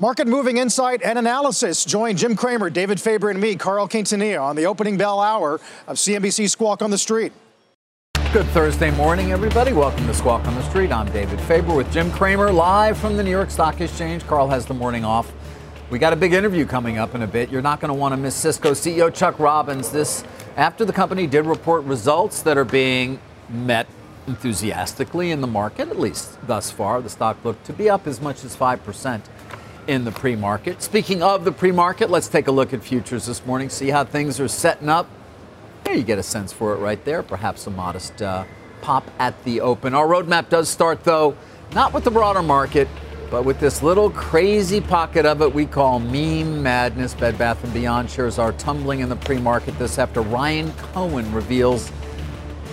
Market moving insight and analysis. Join Jim Cramer, David Faber, and me, Carl Quintanilla, on the opening bell hour of CNBC Squawk on the Street. Good Thursday morning, everybody. Welcome to Squawk on the Street. I'm David Faber with Jim Cramer live from the New York Stock Exchange. Carl has the morning off. We got a big interview coming up in a bit. You're not going to want to miss Cisco CEO Chuck Robbins. This after the company did report results that are being met enthusiastically in the market, at least thus far. The stock looked to be up as much as 5% in the pre market. Speaking of the pre market, let's take a look at futures this morning, see how things are setting up. There you get a sense for it right there. Perhaps a modest uh, pop at the open. Our roadmap does start, though, not with the broader market, but with this little crazy pocket of it we call meme madness. Bed Bath & Beyond shares are tumbling in the pre-market this after Ryan Cohen reveals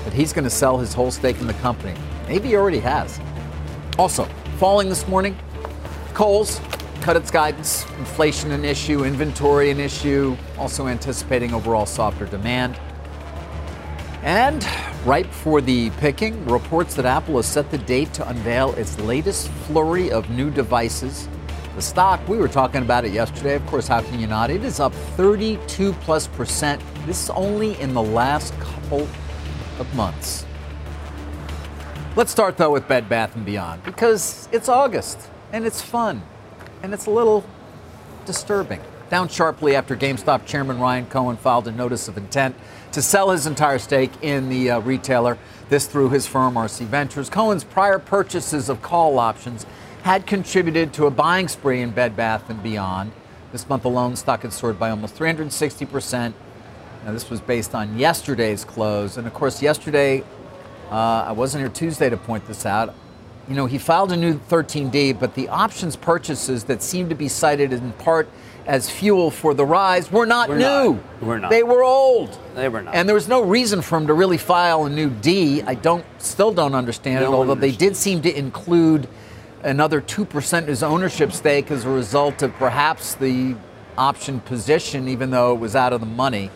that he's going to sell his whole stake in the company. Maybe he already has. Also, falling this morning, Kohl's cut its guidance, inflation an issue, inventory an issue, also anticipating overall softer demand. And ripe for the picking, reports that Apple has set the date to unveil its latest flurry of new devices. The stock, we were talking about it yesterday. Of course, how can you not? It is up 32 plus percent. This is only in the last couple of months. Let's start though with Bed Bath and Beyond because it's August and it's fun and it's a little disturbing. Down sharply after GameStop chairman Ryan Cohen filed a notice of intent to sell his entire stake in the uh, retailer. This through his firm, RC Ventures. Cohen's prior purchases of call options had contributed to a buying spree in Bed Bath and Beyond. This month alone, stock had soared by almost 360 percent. Now, this was based on yesterday's close, and of course, yesterday uh, I wasn't here Tuesday to point this out you know, he filed a new 13D, but the options purchases that seem to be cited in part as fuel for the rise were not we're new. Not. We're not. They were old. They were not. And there was no reason for him to really file a new D. I don't, still don't understand no it, although they did seem to include another 2% of his ownership stake as a result of perhaps the option position, even though it was out of the money.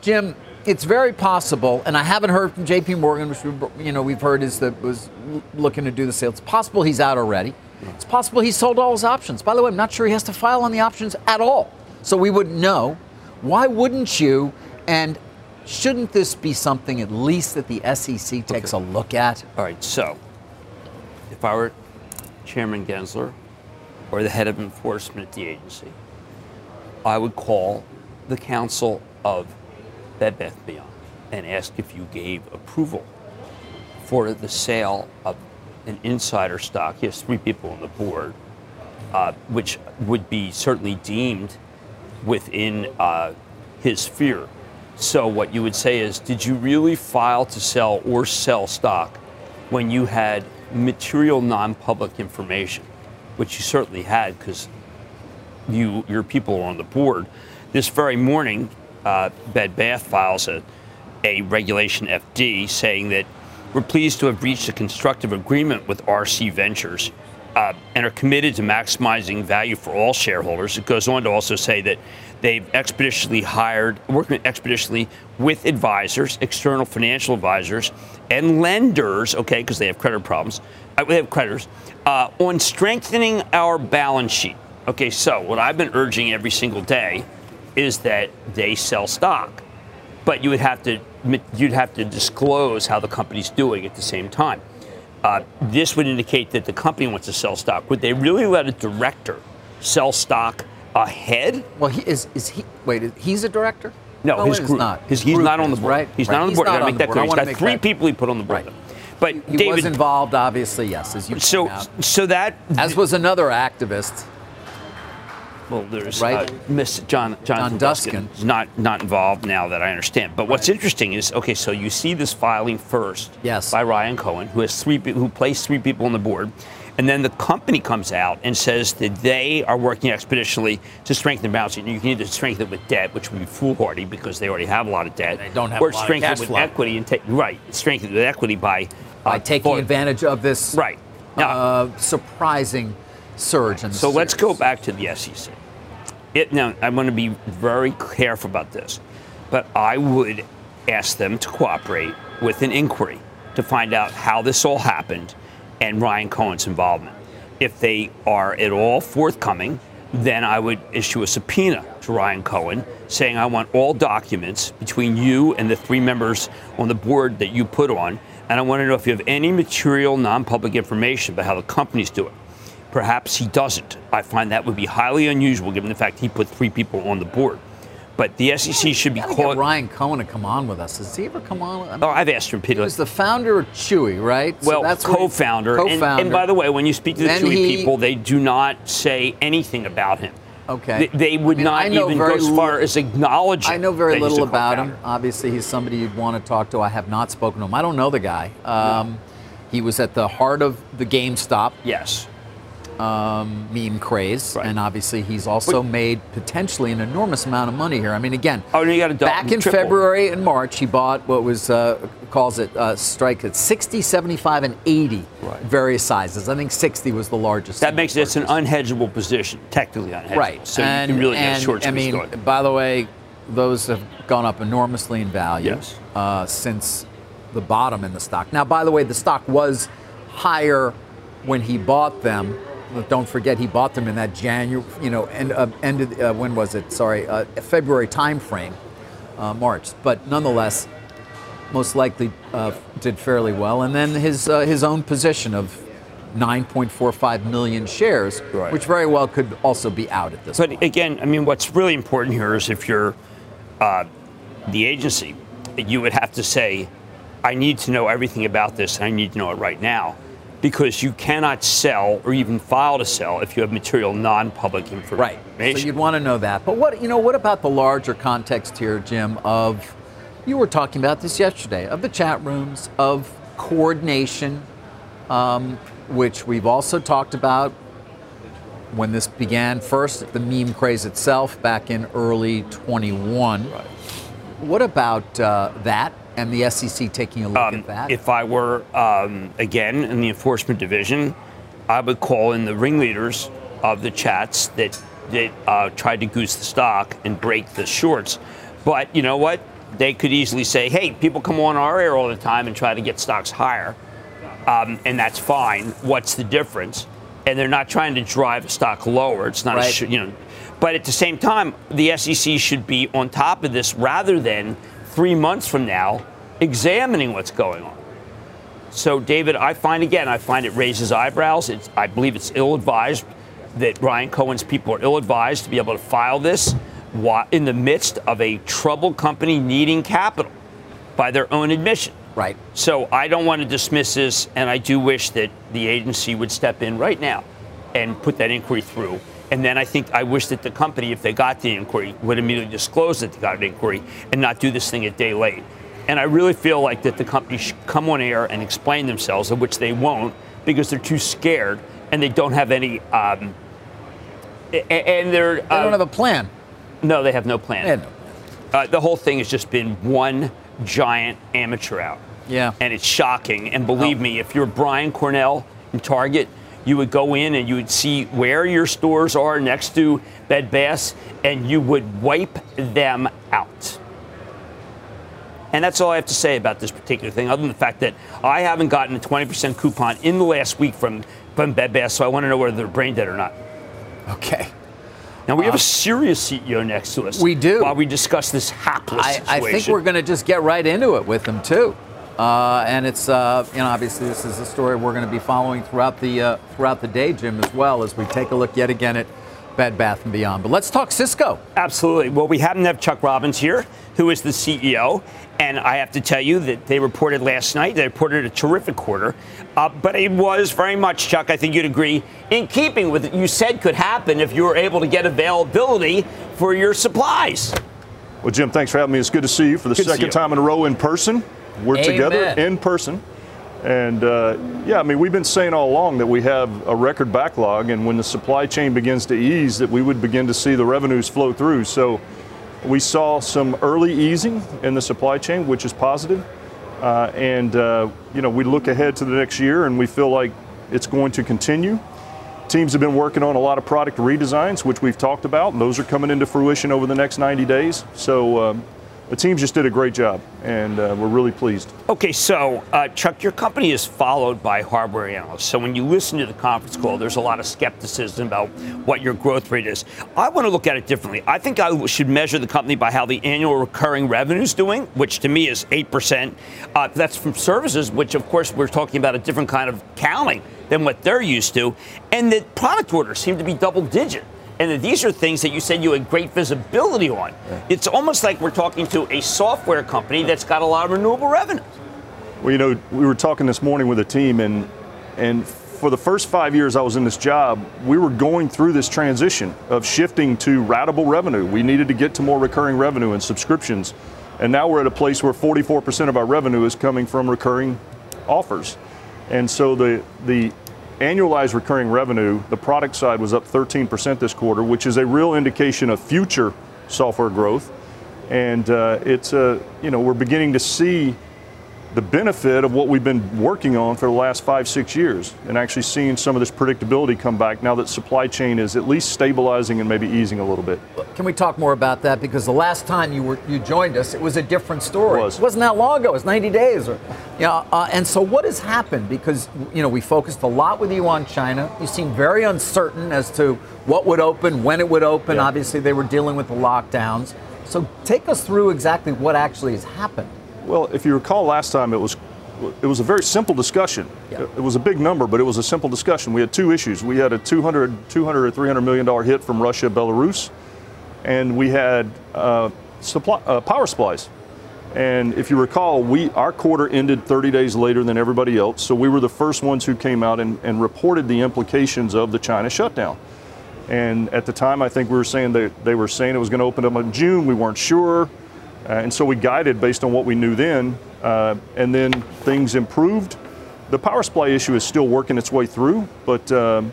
Jim, it's very possible, and I haven't heard from J.P. Morgan, which we, you know we've heard is that was looking to do the sale. It's possible he's out already. It's possible he sold all his options. By the way, I'm not sure he has to file on the options at all, so we wouldn't know. Why wouldn't you? And shouldn't this be something at least that the SEC takes okay. a look at? All right. So, if I were Chairman Gensler or the head of enforcement at the agency, I would call the counsel of Bed Bath Beyond and ask if you gave approval for the sale of an insider stock. He has three people on the board, uh, which would be certainly deemed within uh, his sphere. So what you would say is, did you really file to sell or sell stock when you had material non-public information, which you certainly had because you your people are on the board. This very morning, uh, Bed Bath files a, a regulation FD saying that we're pleased to have reached a constructive agreement with RC Ventures uh, and are committed to maximizing value for all shareholders. It goes on to also say that they've expeditiously hired, working expeditiously with advisors, external financial advisors, and lenders, okay, because they have credit problems, uh, they have creditors, uh, on strengthening our balance sheet. Okay, so what I've been urging every single day is that they sell stock, but you would have to you'd have to disclose how the company's doing at the same time. Uh, this would indicate that the company wants to sell stock. Would they really let a director sell stock ahead? Well, he is. Is he? Wait, he's a director. No, Well, his he's group. not. His, he's group not on the board. right? He's Right. not on the He's board. I gotta make that clear. He's got three that- people he put on the board. Right. But He David, was involved, obviously, yes, as you so out. so that As was another activist. Well, there's Right. uh, Miss John Jonathan John Duskin. Duskin. not not involved now that I understand. But what's interesting is okay. So you see this filing first, Yes. by Ryan Cohen, who has three who placed three people on the board. And then the company comes out and says that they are working expeditiously to strengthen the balance sheet. And you can either strengthen it with debt, which would be foolhardy because they already have a lot of debt, They don't have or a lot of strengthen it with flow. equity and take right, strengthen it with equity by By uh, taking for- advantage of this Right. Now- uh, surprising surge in the So let's go back to the SEC. It, now, I'm going to be very careful about this, but I would ask them to cooperate with an inquiry to find out how this all happened and Ryan Cohen's involvement. If they are at all forthcoming, then I would issue a subpoena to Ryan Cohen saying, I want all documents between you and the three members on the board that you put on, and I want to know if you have any material non public information about how the companies do it. Perhaps he doesn't. I find that would be highly unusual given the fact he put three people on the board. But the SEC should be called. Ryan Cohen to come on with us. Has he ever come on? I mean, Oh, I've asked him he repeatedly. was the founder of Chewy, right? So Well, that's co-founder. And, Co-founder. and by the way, when you speak to the Then Chewy he- people, they do not say anything about him. Okay. They, they would I mean, not even go as far as acknowledging. I know very little about him. Obviously, he's somebody you'd want to talk to. I have not spoken to him. I don't know the guy. Um, He was at the heart of the GameStop Yes. Meme craze, Right. and obviously he's also But- made potentially an enormous amount of money here. I mean, again, Oh, you got back in February and March, he bought what was uh, calls it uh, strike at 60, 75, and 80 Right. various sizes. I think 60 was the largest. That makes it's an unhedgeable position, technically unhedgeable. right. So and, you can really get and, short I mean, going. by the way, those have gone up enormously in value Yes. uh, since the bottom in the stock. Now, by the way, the stock was higher when he bought them. Don't forget, he bought them in that January, you know, end, uh, ended, uh, when was it? Sorry, uh, February timeframe, uh, March. But nonetheless, most likely uh, did fairly well. And then his uh, his own position of 9.45 million shares, Right. which very well could also be out at this But point. again, I mean, what's really important here is if you're uh, the agency, you would have to say, I need to know everything about this, and I need to know it right now. Because you cannot sell or even file to sell if you have material non-public information. Right. So you'd want to know that. But what you know, what about the larger context here, Jim? Of you were talking about this yesterday of the chat rooms of coordination, um, which we've also talked about when this began first, the meme craze itself back in early 21. Right. What about uh, that and the SEC taking a look Um, at that? If I were, um, again, in the enforcement division, I would call in the ringleaders of the chats that, that uh, tried to goose the stock and break the shorts. But you know what? They could easily say, hey, people come on our air all the time and try to get stocks higher. Um, and that's fine. What's the difference? And they're not trying to drive a stock lower. It's not, a Right. sh- you know. But at the same time, the SEC should be on top of this rather than three months from now examining what's going on. So, David, I find again, I find it raises eyebrows. It's, I believe it's ill-advised that Ryan Cohen's people are ill-advised to be able to file this in the midst of a troubled company needing capital, by their own admission. right. So I don't want to dismiss this, and I do wish that the agency would step in right now and put that inquiry through. And then I think I wish that the company, if they got the inquiry, would immediately disclose that they got an inquiry and not do this thing a day late. And I really feel like that the company should come on air and explain themselves, of which they won't because they're too scared and they don't have any. Um, and they're They don't have a plan. no, they have no plan. Had no Uh, the whole thing has just been one giant amateur hour. Yeah. And it's shocking. And believe Oh. me, if you're Brian Cornell in Target, you would go in and you would see where your stores are next to Bed Bath, and you would wipe them out. And that's all I have to say about this particular thing, other than the fact that I haven't gotten a 20% coupon in the last week from, from Bed Bath, so I want to know whether they're brain dead or not. Okay. Now, we have a um, serious CEO next to us. We do. While we discuss this hapless I, situation. I think we're going to just get right into it with them too. Uh, and it's uh, you know obviously this is a story we're going to be following throughout the uh, throughout the day, Jim, as well as we take a look yet again at Bed Bath & Beyond. But let's talk Cisco. Absolutely. Well, we happen to have Chuck Robbins here, who is the CEO. And I have to tell you that they reported last night, they reported a terrific quarter. Uh, but it was very much, Chuck, I think you'd agree, in keeping with what you said could happen if you were able to get availability for your supplies. Well, Jim, thanks for having me. It's good to see you for the good second time in a row in person. We're Amen. together in person. And uh, yeah, I mean, we've been saying all along that we have a record backlog, and when the supply chain begins to ease, that we would begin to see the revenues flow through. So we saw some early easing in the supply chain, which is positive. Uh, and uh, you know, we look ahead to the next year, and we feel like it's going to continue. Teams have been working on a lot of product redesigns, which we've talked about, and those are coming into fruition over the next 90 days. So um, the team just did a great job, and uh, we're really pleased. Okay, so uh, Chuck, your company is followed by hardware analysts. So when you listen to the conference call, there's a lot of skepticism about what your growth rate is. I want to look at it differently. I think I should measure the company by how the annual recurring revenue is doing, which to me is 8%. Uh, that's from services, which of course we're talking about a different kind of counting than what they're used to. And the product orders seem to be double digit and these are things that you said you had great visibility on. Yeah. It's almost like we're talking to a software company that's got a lot of renewable revenue. Well, you know, we were talking this morning with a team, and and for the first five years I was in this job, we were going through this transition of shifting to ratable revenue. We needed to get to more recurring revenue and subscriptions, and now we're at a place where 44% of our revenue is coming from recurring offers. And so the the annualized recurring revenue, the product side was up 13% this quarter, which is a real indication of future software growth. And uh, it's, uh, you know, we're beginning to see the benefit of what we've been working on for the last five, six years, and actually seeing some of this predictability come back now that supply chain is at least stabilizing and maybe easing a little bit. Can we talk more about that? Because the last time you were you joined us, it was a different story. It, was. wasn't that long ago. It was 90 days, or know. Uh, and so, what has happened? Because you know, we focused a lot with you on China. You seemed very uncertain as to what would open, when it would open. Yeah. Obviously, they were dealing with the lockdowns. So, take us through exactly what actually has happened. Well, if you recall last time, it was it was a very simple discussion. Yeah. It was a big number, but it was a simple discussion. We had two issues. We had a 200, 200 or 300 million dollar hit from Russia, Belarus, and we had uh, supply, uh, power supplies. And if you recall, we our quarter ended 30 days later than everybody else, so we were the first ones who came out and, and reported the implications of the China shutdown. And at the time, I think we were saying they, they were saying it was going to open up in June. We weren't sure. Uh, and so we guided based on what we knew then, uh, and then things improved. The power supply issue is still working its way through, but um,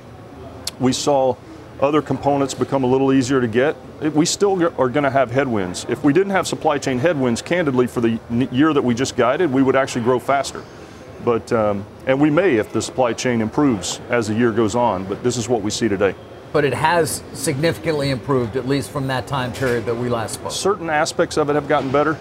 we saw other components become a little easier to get. We still are going to have headwinds. If we didn't have supply chain headwinds, candidly, for the year that we just guided, we would actually grow faster. But um, and we may if the supply chain improves as the year goes on. But this is what we see today but it has significantly improved, at least from that time period that we last spoke. Certain aspects of it have gotten better.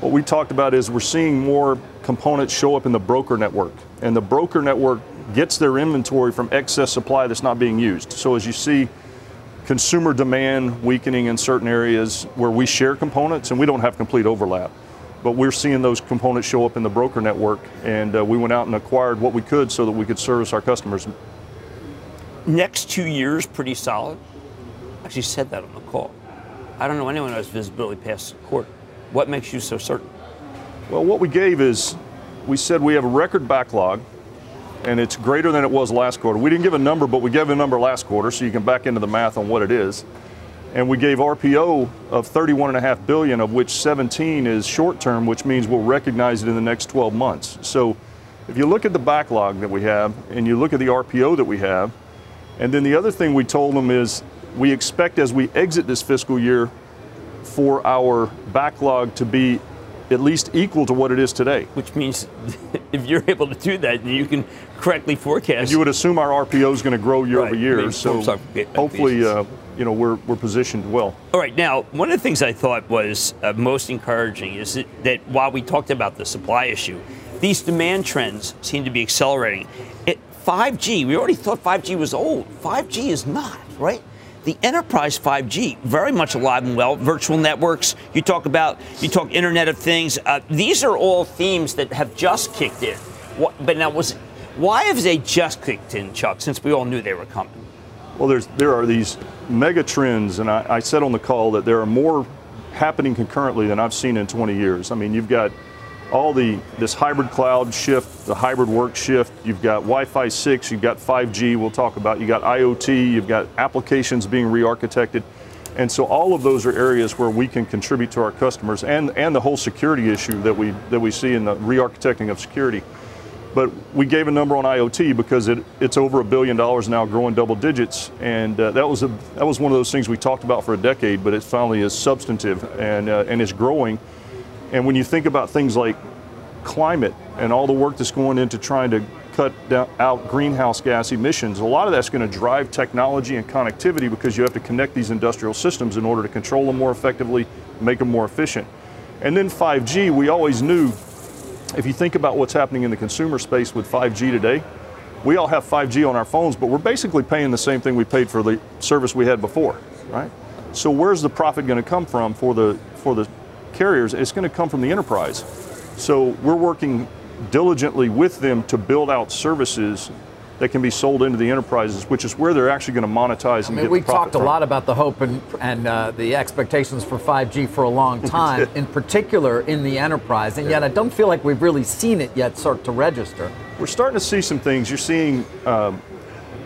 What we talked about is we're seeing more components show up in the broker network, and the broker network gets their inventory from excess supply that's not being used. So as you see consumer demand weakening in certain areas where we share components and we don't have complete overlap, but we're seeing those components show up in the broker network, and uh, we went out and acquired what we could so that we could service our customers next two years pretty solid. I actually said that on the call. I don't know anyone who has visibility past the quarter. What makes you so certain? Well, what we gave is we said we have a record backlog and it's greater than it was last quarter. We didn't give a number, but we gave a number last quarter so you can back into the math on what it is. And we gave RPO of 31.5 billion, of which 17 is short term, which means we'll recognize it in the next 12 months. So if you look at the backlog that we have and you look at the RPO that we have, and then the other thing we told them is we expect as we exit this fiscal year for our backlog to be at least equal to what it is today. Which means if you're able to do that, you can correctly forecast. And you would assume our RPO is going to grow year right. over year. I mean, so hopefully, uh, you know, we're, we're positioned well. All right. Now, one of the things I thought was uh, most encouraging is that, that while we talked about the supply issue, these demand trends seem to be accelerating. It, 5G, we already thought 5G was old. 5G is not, right? The enterprise 5G, very much alive and well. Virtual networks, you talk about, you talk Internet of Things. Uh, these are all themes that have just kicked in. What, but now, was why have they just kicked in, Chuck, since we all knew they were coming? Well, there's, there are these mega trends, and I, I said on the call that there are more happening concurrently than I've seen in 20 years. I mean, you've got all the this hybrid cloud shift, the hybrid work shift. You've got Wi-Fi 6, you've got 5G. We'll talk about. You've got IoT. You've got applications being re-architected, and so all of those are areas where we can contribute to our customers, and and the whole security issue that we that we see in the re-architecting of security. But we gave a number on IoT because it, it's over a billion dollars now, growing double digits, and uh, that was a that was one of those things we talked about for a decade, but it finally is substantive and uh, and is growing. And when you think about things like climate and all the work that's going into trying to cut down, out greenhouse gas emissions, a lot of that's going to drive technology and connectivity because you have to connect these industrial systems in order to control them more effectively, make them more efficient. And then 5G, we always knew if you think about what's happening in the consumer space with 5G today, we all have 5G on our phones, but we're basically paying the same thing we paid for the service we had before, right? So where's the profit going to come from for the for the carriers, it's going to come from the enterprise. So we're working diligently with them to build out services that can be sold into the enterprises, which is where they're actually going to monetize. And I mean, we talked a lot about the hope and, and uh, the expectations for 5G for a long time, in particular in the enterprise, and yet I don't feel like we've really seen it yet start to register. We're starting to see some things. You're seeing um,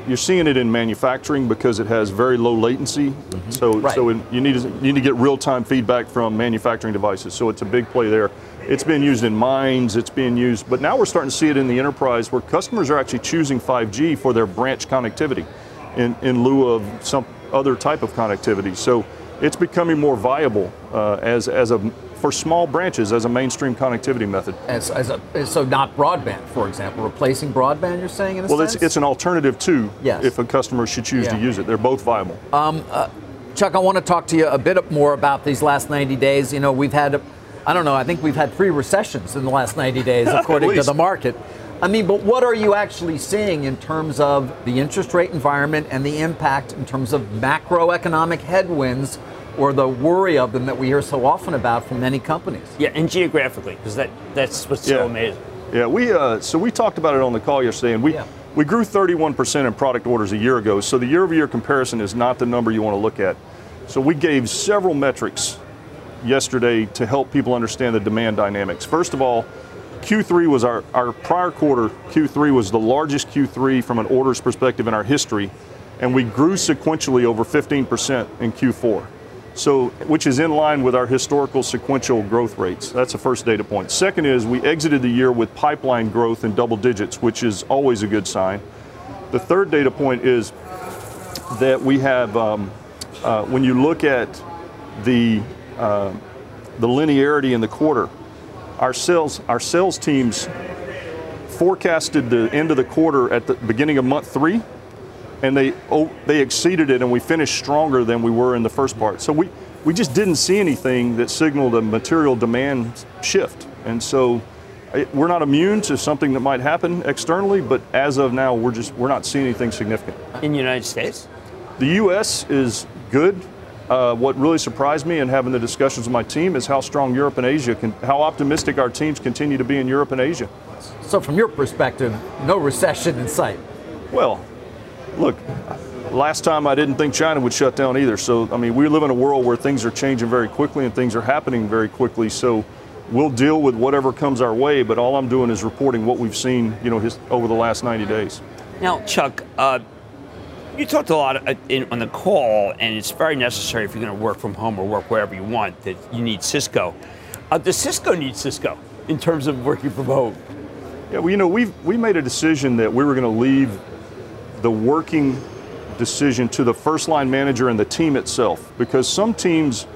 you're seeing it in manufacturing because it has very low latency. Mm-hmm. So, right. so you need to you need to get real time feedback from manufacturing devices. So it's a big play there. It's being used in mines. It's being used, but now we're starting to see it in the enterprise where customers are actually choosing 5G for their branch connectivity, in in lieu of some other type of connectivity. So it's becoming more viable uh, as as a for small branches as a mainstream connectivity method. As, as a, so not broadband, for example, replacing broadband, you're saying in a well, sense? it's, it's an alternative too yes. if a customer should choose yeah. to use it. They're both viable. Um, uh, Chuck, I want to talk to you a bit more about these last 90 days. You know, we've had, I don't know, I think we've had three recessions in the last 90 days, according to the market. I mean, but what are you actually seeing in terms of the interest rate environment and the impact in terms of macroeconomic headwinds or the worry of them that we hear so often about from many companies. Yeah, and geographically, because that, that's what's yeah. so amazing. Yeah, we uh, so we talked about it on the call yesterday, and we yeah. we grew 31% in product orders a year ago. So the year-over-year comparison is not the number you want to look at. So we gave several metrics yesterday to help people understand the demand dynamics. First of all, Q3 was our, our prior quarter, Q3 was the largest Q3 from an orders perspective in our history, and we grew sequentially over 15% in Q4 so which is in line with our historical sequential growth rates. That's the first data point. Second is we exited the year with pipeline growth in double digits, which is always a good sign. The third data point is that we have, um, uh, when you look at the uh, the linearity in the quarter, our sales our sales teams forecasted the end of the quarter at the beginning of month three and they oh, they exceeded it, and we finished stronger than we were in the first part. So we we just didn't see anything that signaled a material demand shift, and so it, we're not immune to something that might happen externally. But as of now, we're just we're not seeing anything significant. In the United States, the U.S. is good. Uh, what really surprised me in having the discussions with my team is how strong Europe and Asia can, how optimistic our teams continue to be in Europe and Asia. So, from your perspective, no recession in sight. Well, look, last time I didn't think China would shut down either. So, I mean, we live in a world where things are changing very quickly and things are happening very quickly. So, we'll deal with whatever comes our way. But all I'm doing is reporting what we've seen, you know, his, over the last 90 days. Now, Chuck, uh, you talked a lot uh, in, on the call, and it's very necessary if you're going to work from home or work wherever you want that you need Cisco. Uh, does Cisco need Cisco in terms of working from home? Yeah, well, you know, we we made a decision that we were going to leave the working decision to the first line manager and the team itself because some teams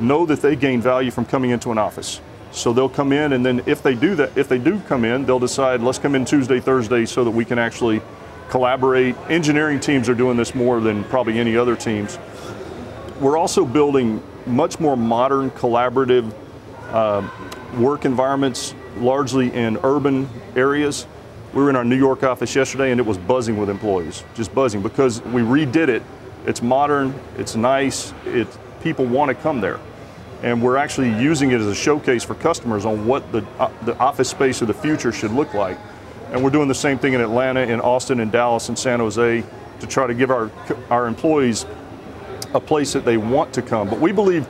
know that they gain value from coming into an office. So they'll come in and then if they do that if they do come in, they'll decide let's come in Tuesday, Thursday so that we can actually collaborate. Engineering teams are doing this more than probably any other teams. We're also building much more modern collaborative uh, work environments largely in urban areas we were in our New York office yesterday and it was buzzing with employees, just buzzing because we redid it. It's modern, it's nice, it, people want to come there. And we're actually using it as a showcase for customers on what the, uh, the office space of the future should look like. And we're doing the same thing in Atlanta, in Austin, in Dallas, and San Jose to try to give our our employees a place that they want to come. But we believe.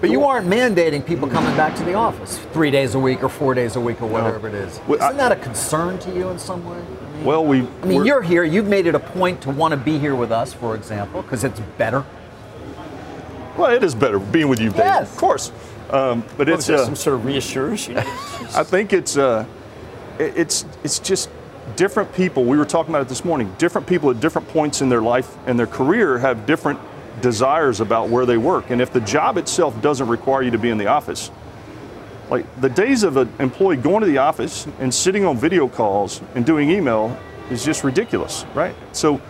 But you aren't mandating people coming back to the office three days a week or four days a week or whatever No. it is. Well, Isn't that a concern to you in some way? I mean, Well, we. I mean, you're here. You've made it a point to want to be here with us, for example, because it's better. Well, it is better being with you, Dave. Yes. Of course. Um, but What it's. was Uh, some sort of reassurance. I think it's. Uh, it's. It's just different people. We were talking about it this morning. Different people at different points in their life and their career have different desires about where they work. And if the job itself doesn't require you to be in the office, like the days of an employee going to the office and sitting on video calls and doing email is just ridiculous, right? So,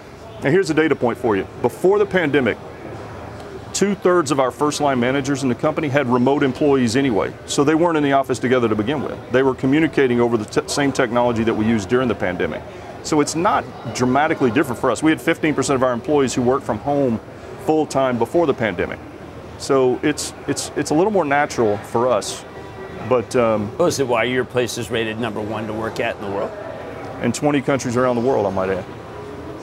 now here's a data point for you. Before the pandemic, two thirds of our first line managers in the company had remote employees anyway. So they weren't in the office together to begin with. They were communicating over the t- same technology that we used during the pandemic. So it's not dramatically different for us. We had 15% of our employees who worked from home full time before the pandemic. So it's, it's, it's a little more natural for us. But um, Oh, is it why your place is rated number one to work at in the world? in 20 countries around the world, I might add.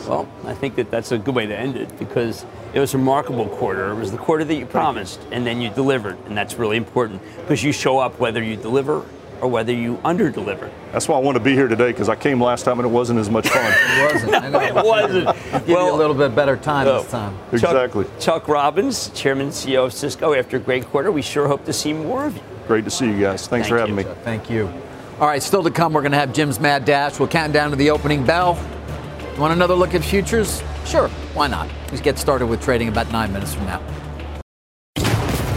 Well, I think that that's a good way to end it because it was a remarkable quarter. It was the quarter that you promised, and then you delivered, and that's really important because you show up whether you deliver or whether you under-deliver. That's why I want to be here today because I came last time and it wasn't as much fun. It wasn't. I know. It wasn't. Give you a little bit better time no. this uh, time. exactly. Chuck, Chuck Robbins, Chairman and CEO of Cisco, after a great quarter, we sure hope to see more of you. Great to see you guys. Thanks Thank for having you. me. Thank you. All right, still to come, we're going to have Jim's Mad Dash. We'll count down to the opening bell. You want another look at futures? Sure, why not? Let's get started with trading about nine minutes from now.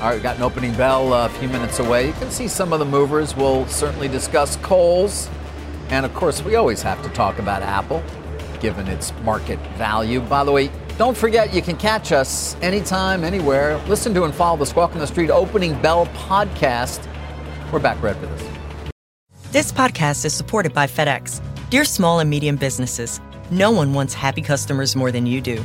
All right, we got an opening bell a few minutes away. You can see some of the movers. We'll certainly discuss Kohl's. And of course, we always have to talk about Apple, given its market value. By the way, don't forget you can catch us anytime, anywhere. Listen to and follow the Squawk on the Street Opening Bell podcast. We're back right for this. This podcast is supported by FedEx. Dear small and medium businesses, no one wants happy customers more than you do.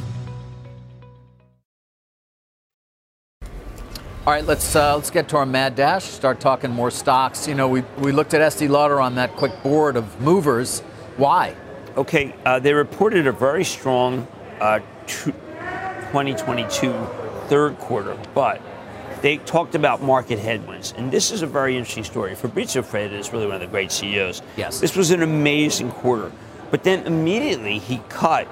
All right, let's uh, let's get to our mad dash. Start talking more stocks. You know, we we looked at Estee Lauder on that quick board of movers. Why? Okay, uh, they reported a very strong uh, tw- 2022 third quarter, but they talked about market headwinds. And this is a very interesting story. Fabrizio Freda is really one of the great CEOs. Yes. This was an amazing quarter. But then immediately he cut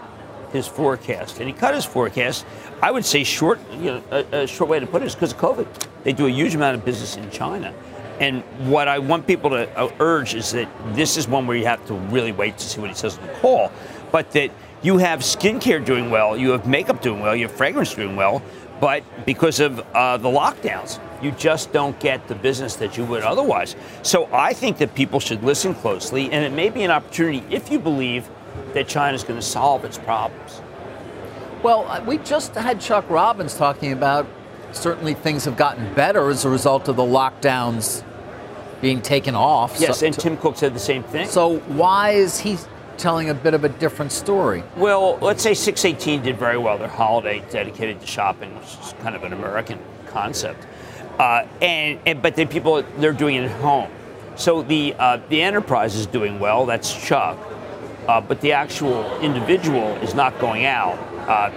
his forecast. And he cut his forecast, I would say short, you know, a, a short way to put it is because of COVID. They do a huge amount of business in China. And what I want people to uh, urge is that this is one where you have to really wait to see what he says on the call, but that you have skincare doing well, you have makeup doing well, you have fragrance doing well, but because of uh, the lockdowns, you just don't get the business that you would otherwise. So I think that people should listen closely, and it may be an opportunity if you believe that China is going to solve its problems. Well, uh, we just had Chuck Robbins talking about certainly things have gotten better as a result of the lockdowns being taken off. Yes, So- and Tim Cook said the same thing. So why is he telling a bit of a different story? Well, let's say 618 did very well. Their holiday dedicated to shopping, which is kind of an American concept. Uh, and, and but then people they're doing it at home. So the uh, the enterprise is doing well. That's Chuck, uh, but the actual individual is not going out uh,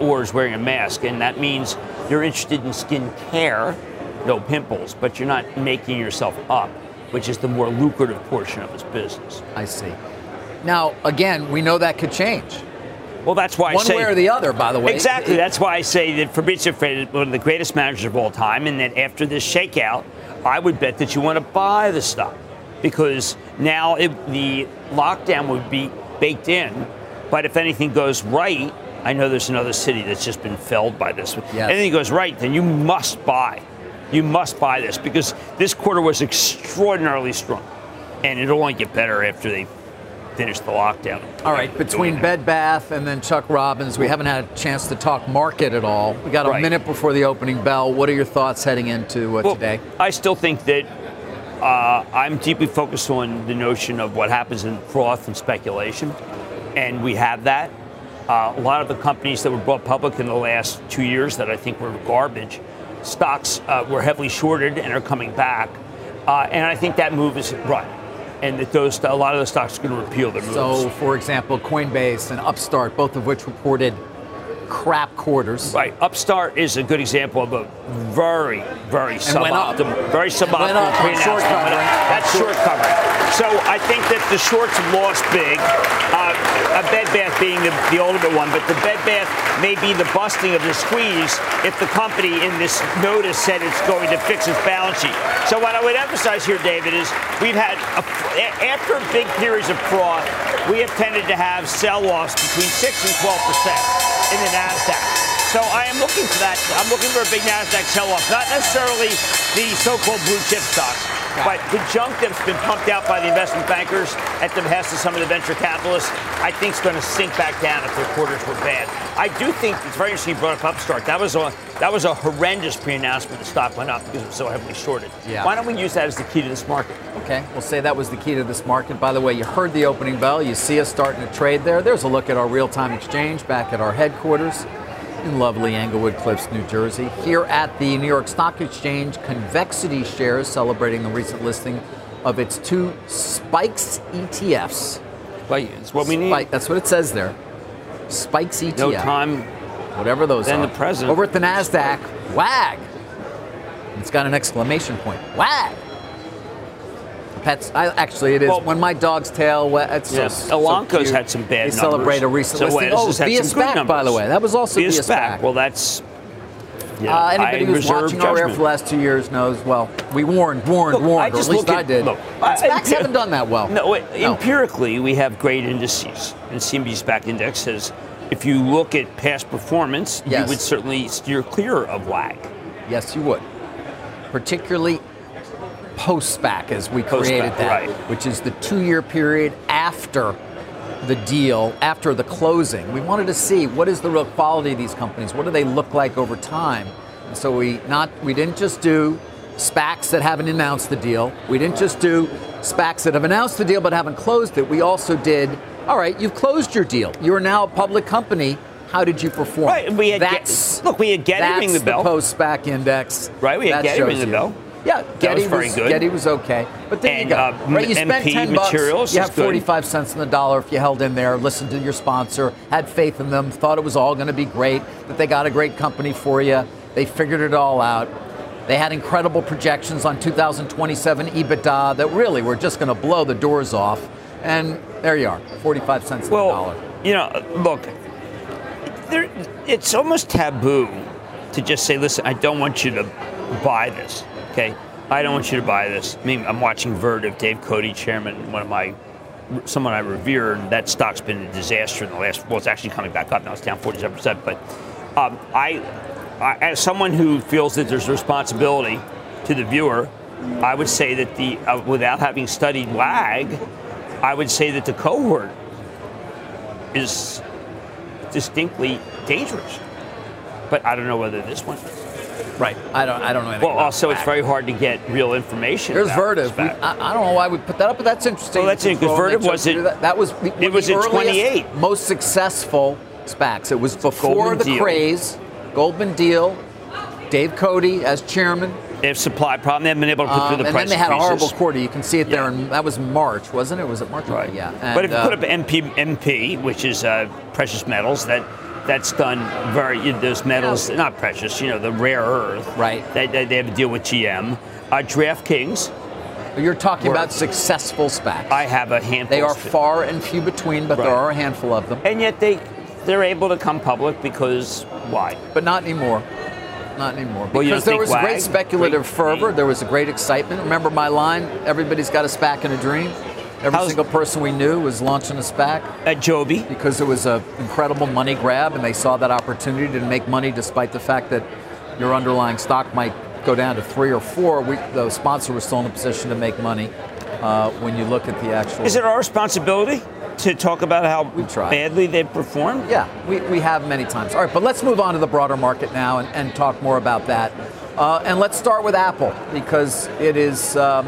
or is wearing a mask, and that means you're interested in skin care, no pimples, but you're not making yourself up, which is the more lucrative portion of his business. I see. Now, again, we know that could change. Well, that's why one I say way or the other. By the way, exactly. That's why I say that Fabrizio Fred is one of the greatest managers of all time, and that after this shakeout, I would bet that you want to buy the stock because now it, the lockdown would be baked in. But if anything goes right, I know there's another city that's just been felled by this. If anything goes right, then you must buy. You must buy this because this quarter was extraordinarily strong, and it'll only get better after they finish the lockdown. All right, between Bed Bath and then Chuck Robbins, we haven't had a chance to talk market at all. We got a Right. minute before the opening bell. What are your thoughts heading into uh, Well, today? I still think that uh, I'm deeply focused on the notion of what happens in froth and speculation, and we have that. Uh, a lot of the companies that were brought public in the last two years that I think were garbage, stocks uh, were heavily shorted and are coming back, uh, and I think that move is right, and that those a lot of those stocks are going to repeal their moves. So, for example, Coinbase and Upstart, both of which reported crap quarters. Right. Upstart is a good example of a very, very suboptimal, very suboptimal short covering. That's short covering. So I think that the shorts have lost big. Uh, a Bed Bath being the, the ultimate one, but the Bed Bath may be the busting of the squeeze if the company in this notice said it's going to fix its balance sheet. So what I would emphasize here, David, is we've had a, after big periods of fraud, we have tended to have sell-offs between six and twelve percent in the Nasdaq. So I am looking for that. I'm looking for a big Nasdaq sell-off, not necessarily the so-called blue chip stocks, but the junk that's been pumped out by the investment bankers at the behest of some of the venture capitalists. I think is going to sink back down if their quarters were bad. I do think it's very interesting you brought up Upstart. That was a that was a horrendous pre-announcement. The stock went up because it was so heavily shorted. Yeah. Why don't we use that as the key to this market? Okay, we'll say that was the key to this market. By the way, you heard the opening bell. You see us starting to trade there. There's a look at our real time exchange back at our headquarters in lovely Englewood Cliffs, New Jersey. Here at the New York Stock Exchange, Convexity shares celebrating the recent listing of its two Spikes ETFs. Like, it's what we need. Spike, that's what it says there. Spikes ETF. No time. Whatever those Then are. the president- Over at the NASDAQ, WAG. It's got an exclamation point. WAG. Pets. I, actually, it is. Well- when my dog's tail, it's so, Yes, so Elanco's cute. had some bad They numbers. celebrate a recent so listing. Oh, via SPAC, by the way. That was also via via SPAC. SPAC. Well, that's. Yeah, Uh, anybody I who's watching our air for the last two years knows, well, we warned, warned, Look, warned, I or at least look I did. look, I- SPACs I- haven't done that well. No, wait, No. empirically, we have great indices. And CNBC SPAC Index says if you look at past performance, Yes. you would certainly steer clear of WAG. Yes, you would. Particularly post SPAC, as we created Post-SPAC, that, right. which is the two year period after the deal, after the closing. We wanted to see what is the real quality of these companies? What do they look like over time? And so we not we didn't just do SPACs that haven't announced the deal. We didn't just do SPACs that have announced the deal but haven't closed it. We also did, all right, you've closed your deal. You're now a public company. How did you perform? Right, we had Get- that's, look, we had Getty ring the bell. post SPAC index. Right, we had That Getty shows ring the bell. Yeah, Getty was very good. Getty was okay, but there And, you go. uh, right, you spent MP ten bucks. You have good. forty-five cents on the dollar if you held in there, listened to your sponsor, had faith in them, thought it was all going to be great, that they got a great company for you. They figured it all out. They had incredible projections on 2027 EBITDA that really were just going to blow the doors off. And there you are, 45 cents on the Well, dollar. you know, look, there, it's almost taboo to just say, listen, I don't want you to buy this, okay? I don't want you to buy this. I mean, I'm watching Vertiv, Dave Cote, chairman, one of my, someone I revere, and that stock's been a disaster in the last, well, it's actually coming back up now, it's down 47%, but um, I, I, as someone who feels that there's responsibility to the viewer, I would say that the, uh, without having studied WAG, I would say that the cohort is distinctly dangerous. But I don't know whether this one. Right. I don't. I don't know. anything Well, also it's very hard to get real information. There's about Vertiv. SPAC. I, I don't know why we put that up, but that's interesting. Well, that's it, 'cause Control, Vertiv was to it- That, that was the- it was the at earliest, 28. most successful SPACs. It was before Goldman the deal. craze. Goldman deal. Dave Cote as chairman. They have supply problem. They haven't been able to put Um, through the and price then they had a horrible quarter. You can see it there, Yeah. and that was March, wasn't it? Was it March? Right. Yeah. but if you And, put uh, up MP, MP, which is uh, precious metals, that that's done very. Those metals, not precious. You know, the rare earth. Right. They, they, they have a deal with GM. Uh, DraftKings. you're talking about successful SPACs. I have a handful. they are far and few between, but there are a handful of them. and yet they they're able to come public because why? But not anymore. Not anymore. Well, Because don't there was great speculative Great fervor. There was a great excitement. Remember my line? Everybody's got a SPAC and a dream. Every How's- single person we knew was launching a SPAC At Joby. because it was an incredible money grab, and they saw that opportunity to make money despite the fact that your underlying stock might go down to three or four. We, the sponsor was still in a position to make money uh, when you look at the actual. Is it our responsibility to talk about how badly they've performed? Yeah, we, we have many times. All right, but let's move on to the broader market now and, and talk more about that. Uh, and let's start with Apple because it is um,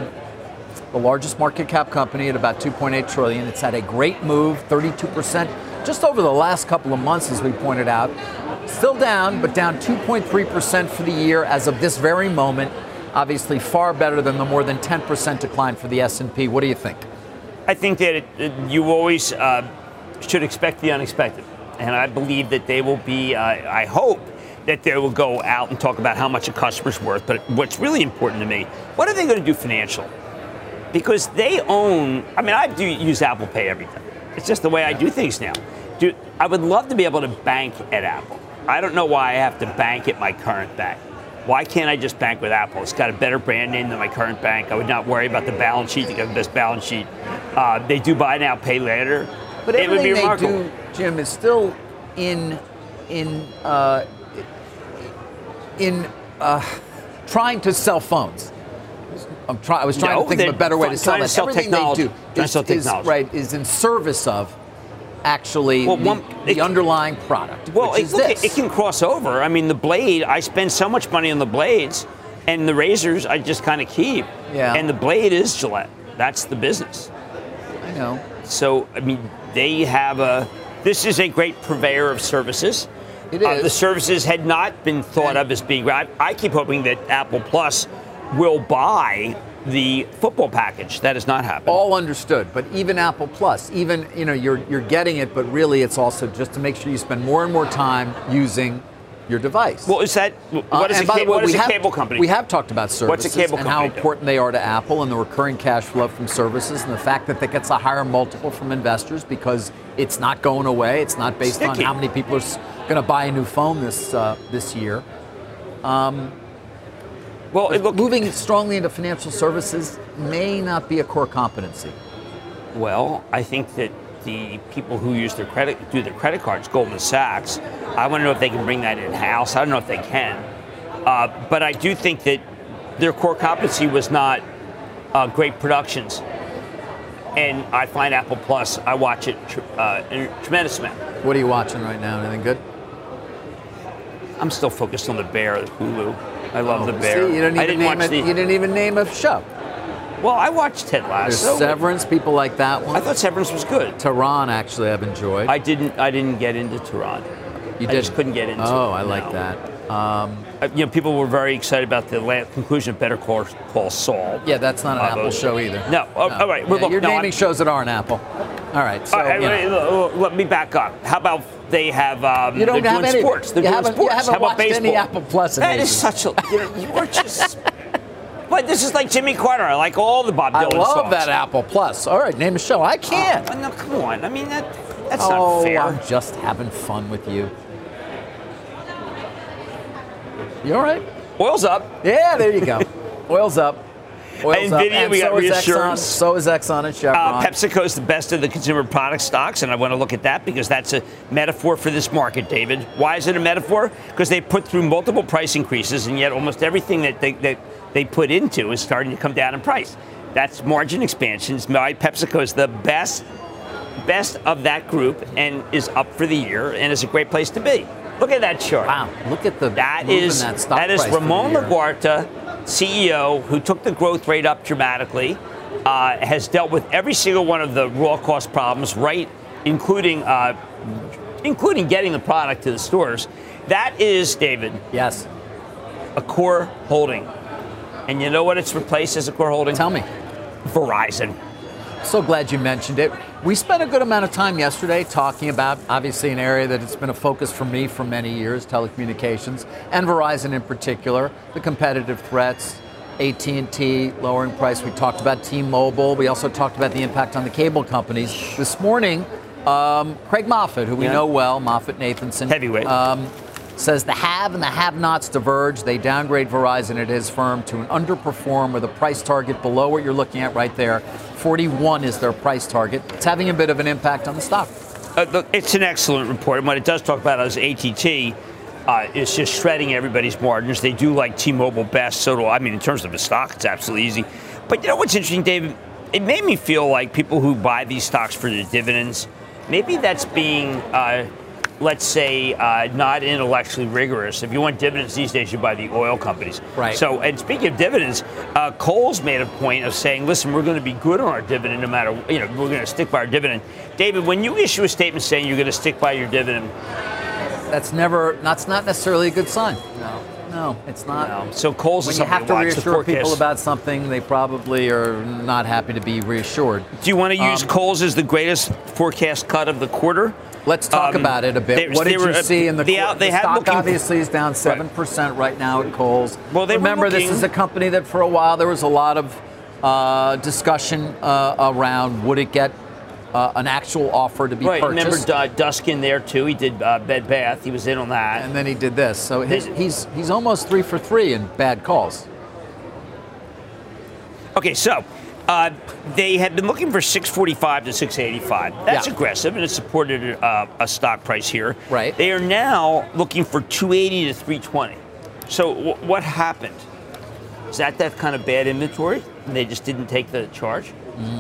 the largest market cap company at about 2.8 trillion. It's had a great move, 32% just over the last couple of months, as we pointed out. Still down, but down 2.3% for the year as of this very moment. Obviously, far better than the more than 10% decline for the S&P. What do you think? I think that it, it- you always uh, should expect the unexpected. And I believe that they will be, uh, I hope that they will go out and talk about how much a customer's worth. But what's really important to me, what are they going to do financial? Because they own, I mean, I do use Apple Pay every time. It's just the way I do things now. Dude, I would love to be able to bank at Apple. I don't know why I have to bank at my current bank. Why can't I just bank with Apple? It's got a better brand name than my current bank. I would not worry about the balance sheet. They got the best balance sheet. Uh, they do buy now, pay later. But it would be remarkable. do, Jim, is still in in uh, in uh, trying to sell phones. I'm try, I was trying No, to think of a better way to sell to that. sell Everything technology. they do is, sell is- technology. right is in service of actually Well, the, one- the it- underlying product. Well, which it, is look, it can cross over. I mean, the blade, I spend so much money on the blades, and the razors I just kind of keep. Yeah. And the blade is Gillette. That's the business. I know. So, I mean, they have a. This is a great purveyor of services. It Uh, the services had not been thought of as being. I, I keep hoping that Apple Plus will buy the football package. That has not happened. all understood but even apple plus even you know you're you're getting it but really it's also just to make sure you spend more and more time using your device well, is that Uh, what is, and a, ca- way, what is a have- cable company? We have talked about services What's a cable and how company do? important they are to Apple and the recurring cash flow from services and the fact that that gets a higher multiple from investors because it's not going away. It's not based on how many people are going to buy a new phone this uh, this year. Well, it look, Moving strongly into financial services may not be a core competency. Well, I think that the people who use their credit do their credit cards, Goldman Sachs, I want to know if they can bring that in house. I don't know if they can, uh, but I do think that their core competency was not uh, great productions. And I find Apple Plus, I watch it tr- uh, in a tremendous amount. What are you watching right now? Anything good? I'm still focused on the Bear, Hulu. I love the See, Bear. you didn't I even didn't name watch it. the. You didn't even name a show. well, I watched Ted There's Lasso. Severance, people like that one. I thought Severance was good. Tehran actually I've enjoyed. I didn't. I didn't get into Tehran. you I just couldn't get into Oh, it, I like no. that. Um, you know, people were very excited about the la- conclusion of Better Call, Call Saul. yeah, that's not an Uh, Apple those- show either. No. Oh, all right. Yeah, look, you're no, naming I'm- shows that aren't Apple. All right. So All right, you know. let me back up. How about they have? Um, You don't they're have doing any- sports. They're doing haven't- you sports. haven't How about watched any baseball? Apple Plus That is such a. You know, you are just. But this is like Jimmy Carter. I like all the Bob Dylan songs. I love songs. that Apple Plus. All right, name a show. I can't. Oh, no, come on. I mean that. That's oh, not fair. I'm just having fun with you. You all right? Oil's up. Yeah, there you go. Oil's up. Oil's. Nvidia, And we so got is Exxon. reassurance. So is Exxon and Chevron. Uh, PepsiCo is the best of the consumer product stocks, and I want to look at that because that's a metaphor for this market, David. Why is it a metaphor? Because they put through multiple price increases, and yet almost everything that they, that they put into is starting to come down in price. That's margin expansions. My PepsiCo is the best, best of that group, and is up for the year, and is a great place to be. Look at that chart. wow, look at the That is that stock that is Ramon. Laguarta, CEO, who took the growth rate up dramatically, uh, has dealt with every single one of the raw cost problems, right, including uh, including getting the product to the stores. That is, David, Yes. a core holding. And you know what it's replaced as a core holding? Tell me. Verizon. So glad you mentioned it. We spent a good amount of time yesterday talking about obviously an area that it's been a focus for me for many years, telecommunications and Verizon in particular, the competitive threats, AT&T lowering price. We talked about T-Mobile. We also talked about the impact on the cable companies. This morning, um, Craig Moffett, who we Yeah. know well, Moffett Nathanson, Heavyweight. um, says the have and the have-nots diverge. They downgrade Verizon at his firm to an underperform with a price target below what you're looking at right there. 41 is their price target. It's having a bit of an impact on the stock. Uh, look, it's an excellent report. And what it does talk about is ATT uh, is just shredding everybody's margins. They do like T-Mobile best. So do I. mean, in terms of the stock, it's absolutely easy. But you know what's interesting, David? It made me feel like people who buy these stocks for the dividends, maybe that's being, uh, let's say, uh, not intellectually rigorous. If you want dividends these days, you buy the oil companies. Right. So, and speaking of dividends, uh, Kohl's made a point of saying, listen, we're going to be good on our dividend no matter, you know, we're going to stick by our dividend. David, when you issue a statement saying you're going to stick by your dividend, That's never, that's not necessarily a good sign. No. No, it's not. Um, so Kohl's when is you have to watch, reassure people about something, they probably are not happy to be reassured. Do you want to use Um, Kohl's as the greatest forecast cut of the quarter? Let's talk Um, about it a bit. they- what did were, you uh, see in the, they qu- out- they the stock? looking- obviously is down seven percent right now at Kohl's. Well, remember this is a company that for a while there was a lot of uh, discussion uh, around would it get uh, an actual offer to be Right. Remember purchased, uh, Duskin there too. He did uh, Bed Bath. He was in on that. and then he did this. So his, They- he's he's almost three for three in bad calls. Okay, so uh, they had been looking for 645 to 685. That's Yeah. aggressive, and it supported uh, a stock price here. Right. They are now looking for 280 to 320. So w- what happened? Is that that kind of bad inventory? And they just didn't take the charge.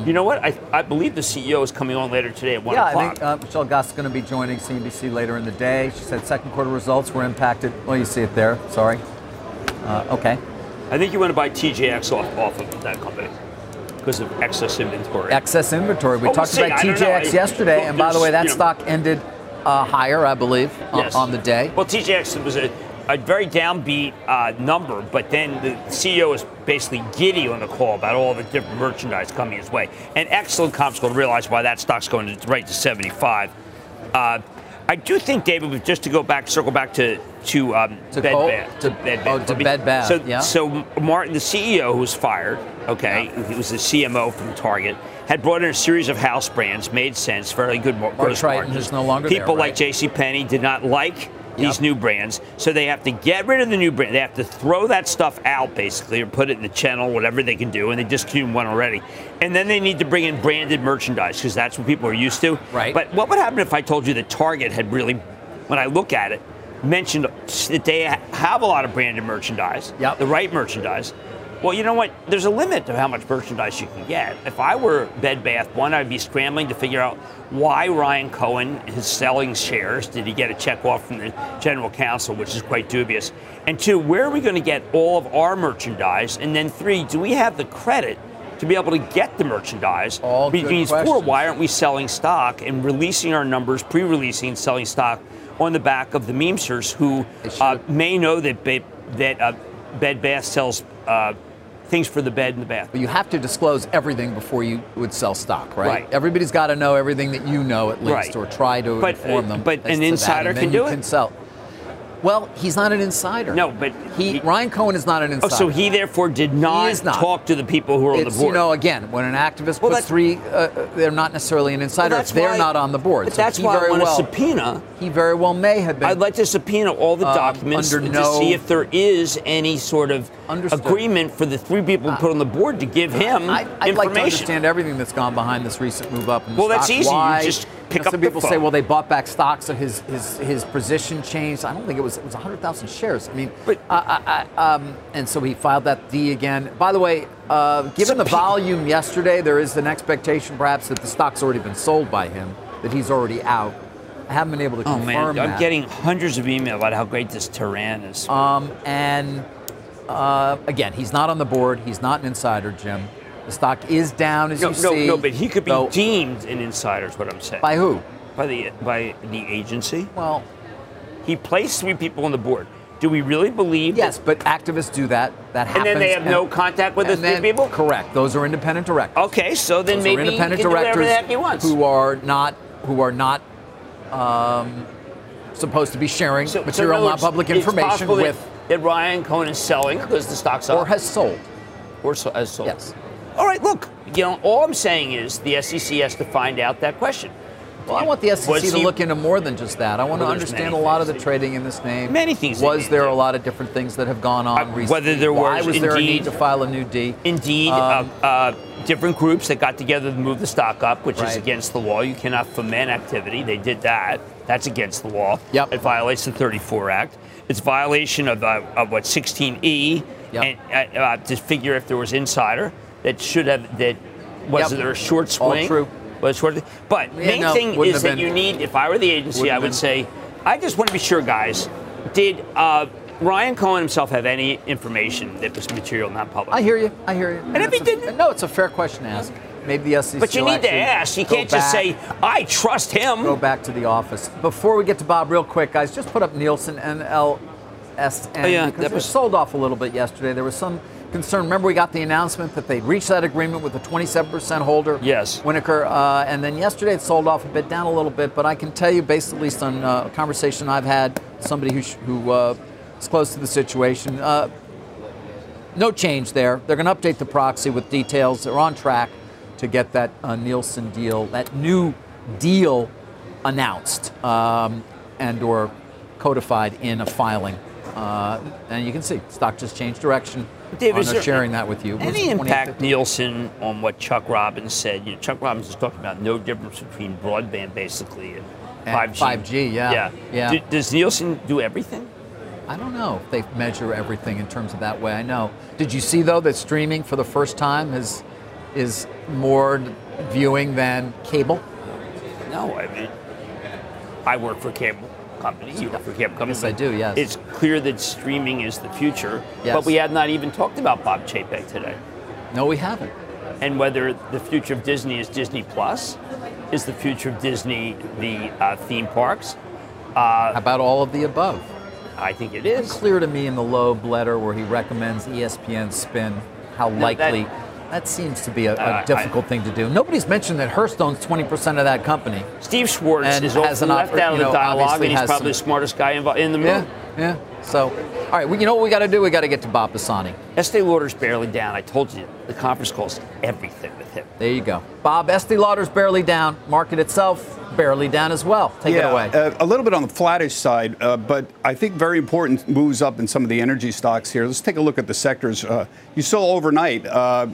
You know what? I, I believe the CEO is coming on later today at one Mm. yeah, o'clock. I think uh, Michelle Gass is going to be joining CNBC later in the day. She said second quarter results were impacted. Well, you see it there. Sorry. Uh, okay. I think you want to buy TJX off, off of that company because of excess inventory. excess inventory. We Oh, talked see. about I don't know. TJX yesterday, look, and by the way, that you know- stock ended uh, higher, I believe, on- Yes. on the day. Well, TJX was a, a very downbeat uh, number, but then the CEO is basically giddy on the call about all the different merchandise coming his way. And excellent comps going to realize why that stock's going to, right to 75. Uh, I do think, David, just to go back, circle back to to, um, To Bed Cole- Bath. to- Bed oh, Bath. to Bed Bath, So, yeah. so Martin, the CEO who was fired, okay, he was the CMO from Target, had brought in a series of house brands, made sense, very good mar- gross Tritton margins. is no longer there, People like? J.C. Penney did not like these Yep. new brands, so they have to get rid of the new brand. They have to throw that stuff out basically, or put it in the channel, whatever they can do, and they discontinued one already. And then they need to bring in branded merchandise because that's what people are used to. Right. But what would happen if I told you that Target had really, when I look at it, mentioned that they have a lot of branded merchandise, Yep. the right merchandise. Well, you know what? There's a limit to how much merchandise you can get. If I were Bed Bath, one, I'd be scrambling to figure out why Ryan Cohen is selling shares. Did he get a check off from the general counsel, which is quite dubious? And two, where are we going to get all of our merchandise? And then three, do we have the credit to be able to get the merchandise? All Because four, why aren't we selling stock and releasing our numbers, pre-releasing and selling stock on the back of the memesters who uh, may know that Bed, that uh, Bed Bath sells uh, things for the bed and the bath. But you have to disclose everything before you would sell stock, right? Right. Everybody's got to know everything that you know at least, Right. or try to But, inform uh, them. but an that, insider and can do it? Can sell. Well, he's not an insider. No, but he, he- Ryan Cohen is not an insider. Oh, so he therefore did not, not. talk to the people who are on the board. you know again when an activist Well, puts three, uh, uh, they're not necessarily an insider if they're why- not on the board. But So that's he why I very want well, a subpoena. He very well may have been. I'd like to subpoena all the Um, documents to no- see if there is any sort of Understood. agreement for the three people who put on the board to give him I, I'd like to understand everything that's gone behind this recent move up Well, that's easy. You Why? just pick know, up Some people say, well, they bought back stock, so his his his position changed. I don't think it was it was 100,000 shares. I mean, But- I, I, um, and so he filed that D again. By the way, uh, given the volume yesterday, there is an expectation perhaps that the stock's already been sold by him, that he's already out. I haven't been able to Oh man, I'm that. getting hundreds of emails about how great this Tehran is. Um, and uh, again, he's not on the board. He's not an insider, Jim. The stock is down, as no, you no, see. no, but he could be though- deemed an insider. Is what I'm saying. by who? by the by the agency. Well, He placed three people on the board. Do we really believe? Yes, but activists do that. That happens. And then they have no contact with the three people. Correct. Those are independent directors. Okay, so then Those maybe are independent he can do whatever directors the heck he wants. who are not who are not um, supposed to be sharing So- so material, not words, public information possible that- with that Ryan Cohen is selling because the stock's up or has sold. or so, has sold. Yes. All right, look, you know, all I'm saying is the SEC has to find out that question. Well, I want the SEC Was to look into more than just that. I want Well, to understand a lot of the things. trading in this name. Many things Was there a lot of different things that have gone on Uh, recently? whether there Why was was there a indeed- need to file a new D? Indeed, Um, uh, uh, different groups that got together to move the stock up, which is against the law. You cannot foment activity. They did that. That's against the law. Yep. It violates the 34 Act. It's violation of, uh, of what 16E, Yep. and uh, uh, to figure if there was insider that should have that was Yep. there a short swing? All true. Was short. But Yeah, main no, thing is that been. you need. If I were the agency, Wouldn't I would say, I just want to be sure, guys. Did uh, Ryan Cohen himself have any information that was material, not public? I hear you. I hear you. And if he a- didn't- no, it's a fair question to ask. Maybe the SEC. But you need to ask. You can't just say, I trust him. Go back to the office. Before we get to Bob, real quick, guys, just put up Nielsen NLSN Oh, yeah, because that it was- sold off a little bit yesterday. There was some concern. Remember, we got the announcement that they'd reached that agreement with the 27% holder, Yes. WindAcre, uh, and then yesterday it sold off a bit, down a little bit. But I can tell you, based at least on uh, a conversation I've had, somebody who, sh- who uh, is close to the situation. Uh, no change there. They're going to update the proxy with details. They're on track to get that uh, Nielsen deal, that new deal, announced um, and or codified in a filing. Uh, and you can see stock just changed direction. Dave, on is sharing that with you. Any impact, 2050? Nielsen, on what Chuck Robbins said? You know, Chuck Robbins is talking about no difference between broadband, basically, and And 5G. 5G, yeah. Yeah. Yeah. Do- does Nielsen do everything? I don't know if they measure everything in terms of that way. I know. Did you see though that streaming for the first time is is more viewing than cable? No, I mean, I work for cable company. You work for a cable company. Yes, I do, yes. It's clear that streaming is the future. Yes. But we have not even talked about Bob Chapek today. No, we haven't. and whether the future of Disney is Disney Plus, is the future of Disney the uh, theme parks? How about all of the above? I think it is. Clear to me in the Loeb letter where he recommends ESPN spin how likely. That, seems to be a, a Uh, I- difficult thing to do. Nobody's mentioned that Hearst owns 20% of that company. Steve Swartz is has often an left oppor- out of you the know, dialogue, and he's probably some- the smartest guy involved in the Yeah, room. yeah. So, all right, well, you know what we got to do? We got to get to Bob Pisani. Estee Lauder's barely down. I told you the conference calls everything with him. There you go. Bob, Estee Lauder's barely down. Market itself barely down as well. Take yeah, it away. Uh, a little bit on the flattish side, uh, but I think very important moves up in some of the energy stocks here. Let's take a look at the sectors. Uh, you saw overnight, uh,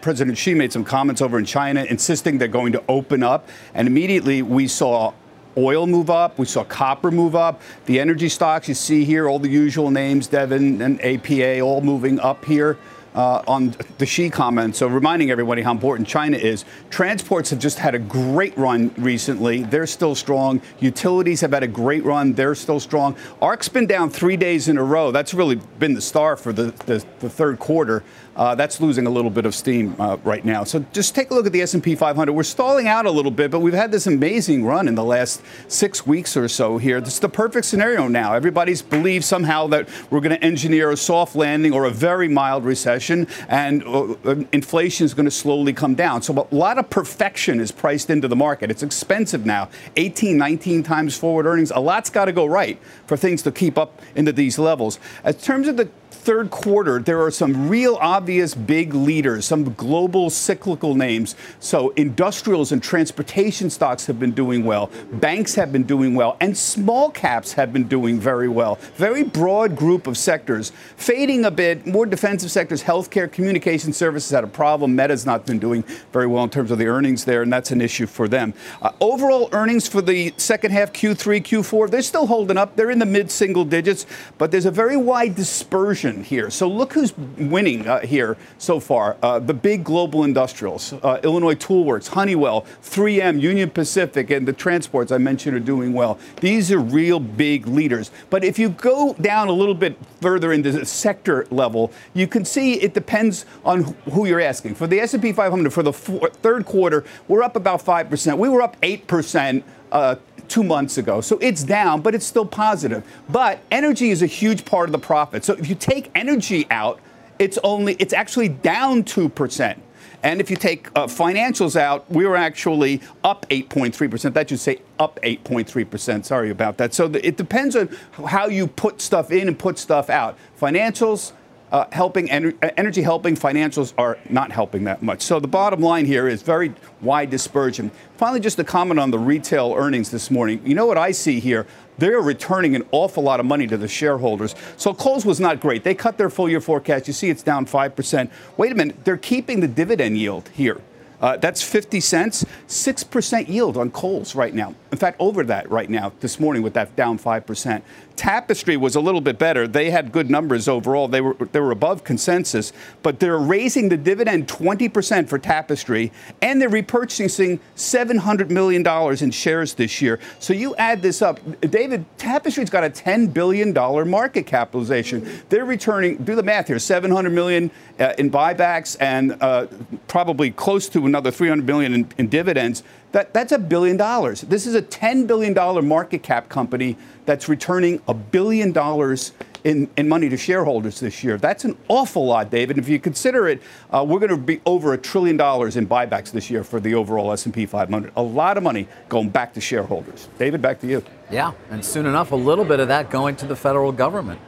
President Xi made some comments over in China insisting they're going to open up, and immediately we saw oil move up. We saw copper move up. The energy stocks you see here, all the usual names, Devon and APA, all moving up here. Uh, on the Xi comment, so reminding everybody how important China is. Transports have just had a great run recently. They're still strong. Utilities have had a great run. They're still strong. ARC's been down three days in a row. That's really been the star for the, the, the third quarter. Uh, that's losing a little bit of steam uh, right now. So just take a look at the S&P 500. We're stalling out a little bit, but we've had this amazing run in the last six weeks or so here. This is the perfect scenario now. Everybody's believes somehow that we're going to engineer a soft landing or a very mild recession, and uh, uh, inflation is going to slowly come down. So a lot of perfection is priced into the market. It's expensive now. 18, 19 times forward earnings. A lot's got to go right for things to keep up into these levels. In terms of the third quarter, there are some real obvious big leaders, some global cyclical names. So industrials and transportation stocks have been doing well. Banks have been doing well. And small caps have been doing very well. Very broad group of sectors. Fading a bit, more defensive sectors, healthcare, communication services had a problem. Meta's not been doing very well in terms of the earnings there, and that's an issue for them. Uh, overall earnings for the second half, Q3, Q4, they're still holding up. They're in the mid single digits, but there's a very wide dispersion here. So look who's winning uh, here so far. Uh, the big global industrials, uh, Illinois Toolworks, Honeywell, 3M, Union Pacific, and the transports I mentioned are doing well. These are real big leaders. But if you go down a little bit further into the sector level, you can see it depends on who you're asking. For the S&P 500, for the four, third quarter, we're up about 5%. We were up 8% uh, two months ago. So it's down, but it's still positive. But energy is a huge part of the profit. So if you take energy out, it's only it's actually down two percent. And if you take uh, financials out, we were actually up 8.3%. That should say up 8.3%. Sorry about that. So the, it depends on how you put stuff in and put stuff out. Financials, uh, helping ener- energy helping financials are not helping that much. So the bottom line here is very wide dispersion. Finally, just a comment on the retail earnings this morning. You know what I see here? They're returning an awful lot of money to the shareholders. So Kohl's was not great. They cut their full year forecast. You see it's down 5%. Wait a minute, they're keeping the dividend yield here. Uh, that's 50 cents, 6% yield on Kohl's right now. In fact, over that right now this morning with that down 5%. Tapestry was a little bit better. They had good numbers overall. They were they were above consensus, but they're raising the dividend 20% for Tapestry and they're repurchasing 700 million dollars in shares this year. So you add this up, David, Tapestry's got a 10 billion dollar market capitalization. They're returning do the math here, 700 million uh, in buybacks and uh, probably close to another 300 million in, in dividends. That, that's a billion dollars. This is a $10 billion market cap company that's returning a billion dollars in, in money to shareholders this year. That's an awful lot, David. If you consider it, uh, we're going to be over a trillion dollars in buybacks this year for the overall S&P 500. A lot of money going back to shareholders. David, back to you. Yeah, and soon enough, a little bit of that going to the federal government.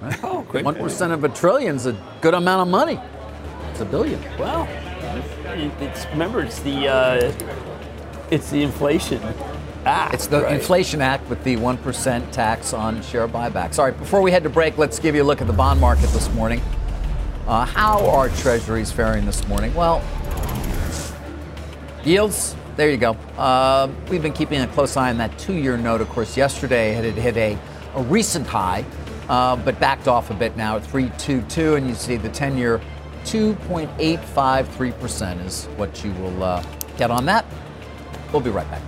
Right? Oh, great. One percent of a trillion is a good amount of money. It's a billion. Well, it's remember it's the uh, it's the inflation act. It's the right? Inflation Act with the 1% tax on share buybacks. All right, before we head to break, let's give you a look at the bond market this morning. Uh, how are treasuries faring this morning? Well, yields, there you go. Uh, we've been keeping a close eye on that two year note. Of course, yesterday it had hit a, a recent high, uh, but backed off a bit now at 322, and you see the 10 year 2.853% is what you will uh, get on that. We'll be right back.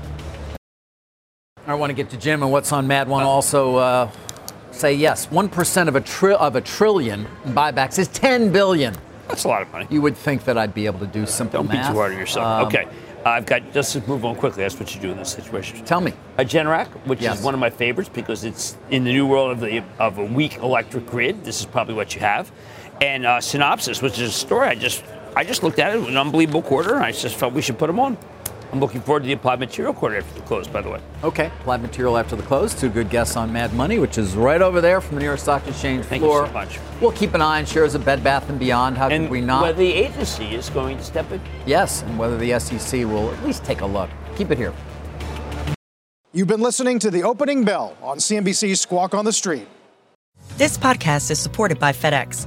I want to get to Jim and what's on Mad One. Also, uh, say yes, one percent of a tri- of a trillion in buybacks is ten billion. That's a lot of money. You would think that I'd be able to do simple Don't math. be too hard on yourself. Um, okay. I've got just to move on quickly. That's what you do in this situation. Tell me. A Generac, which Yes. is one of my favorites because it's in the new world of the of a weak electric grid. This is probably what you have, and uh, Synopsys, which is a story I just I just looked at it. It was an unbelievable quarter, and I just felt we should put them on. I'm looking forward to the applied material quarter after the close, by the way. Okay, applied material after the close. Two good guests on Mad Money, which is right over there from the New York Stock Exchange Thank you so much. We'll keep an eye on shares of Bed Bath and Beyond. How And could we not? whether the agency is going to step in. yes, and whether the SEC will at least take a look. Keep it here. You've been listening to the opening bell on CNBC's Squawk on the Street. This podcast is supported by FedEx.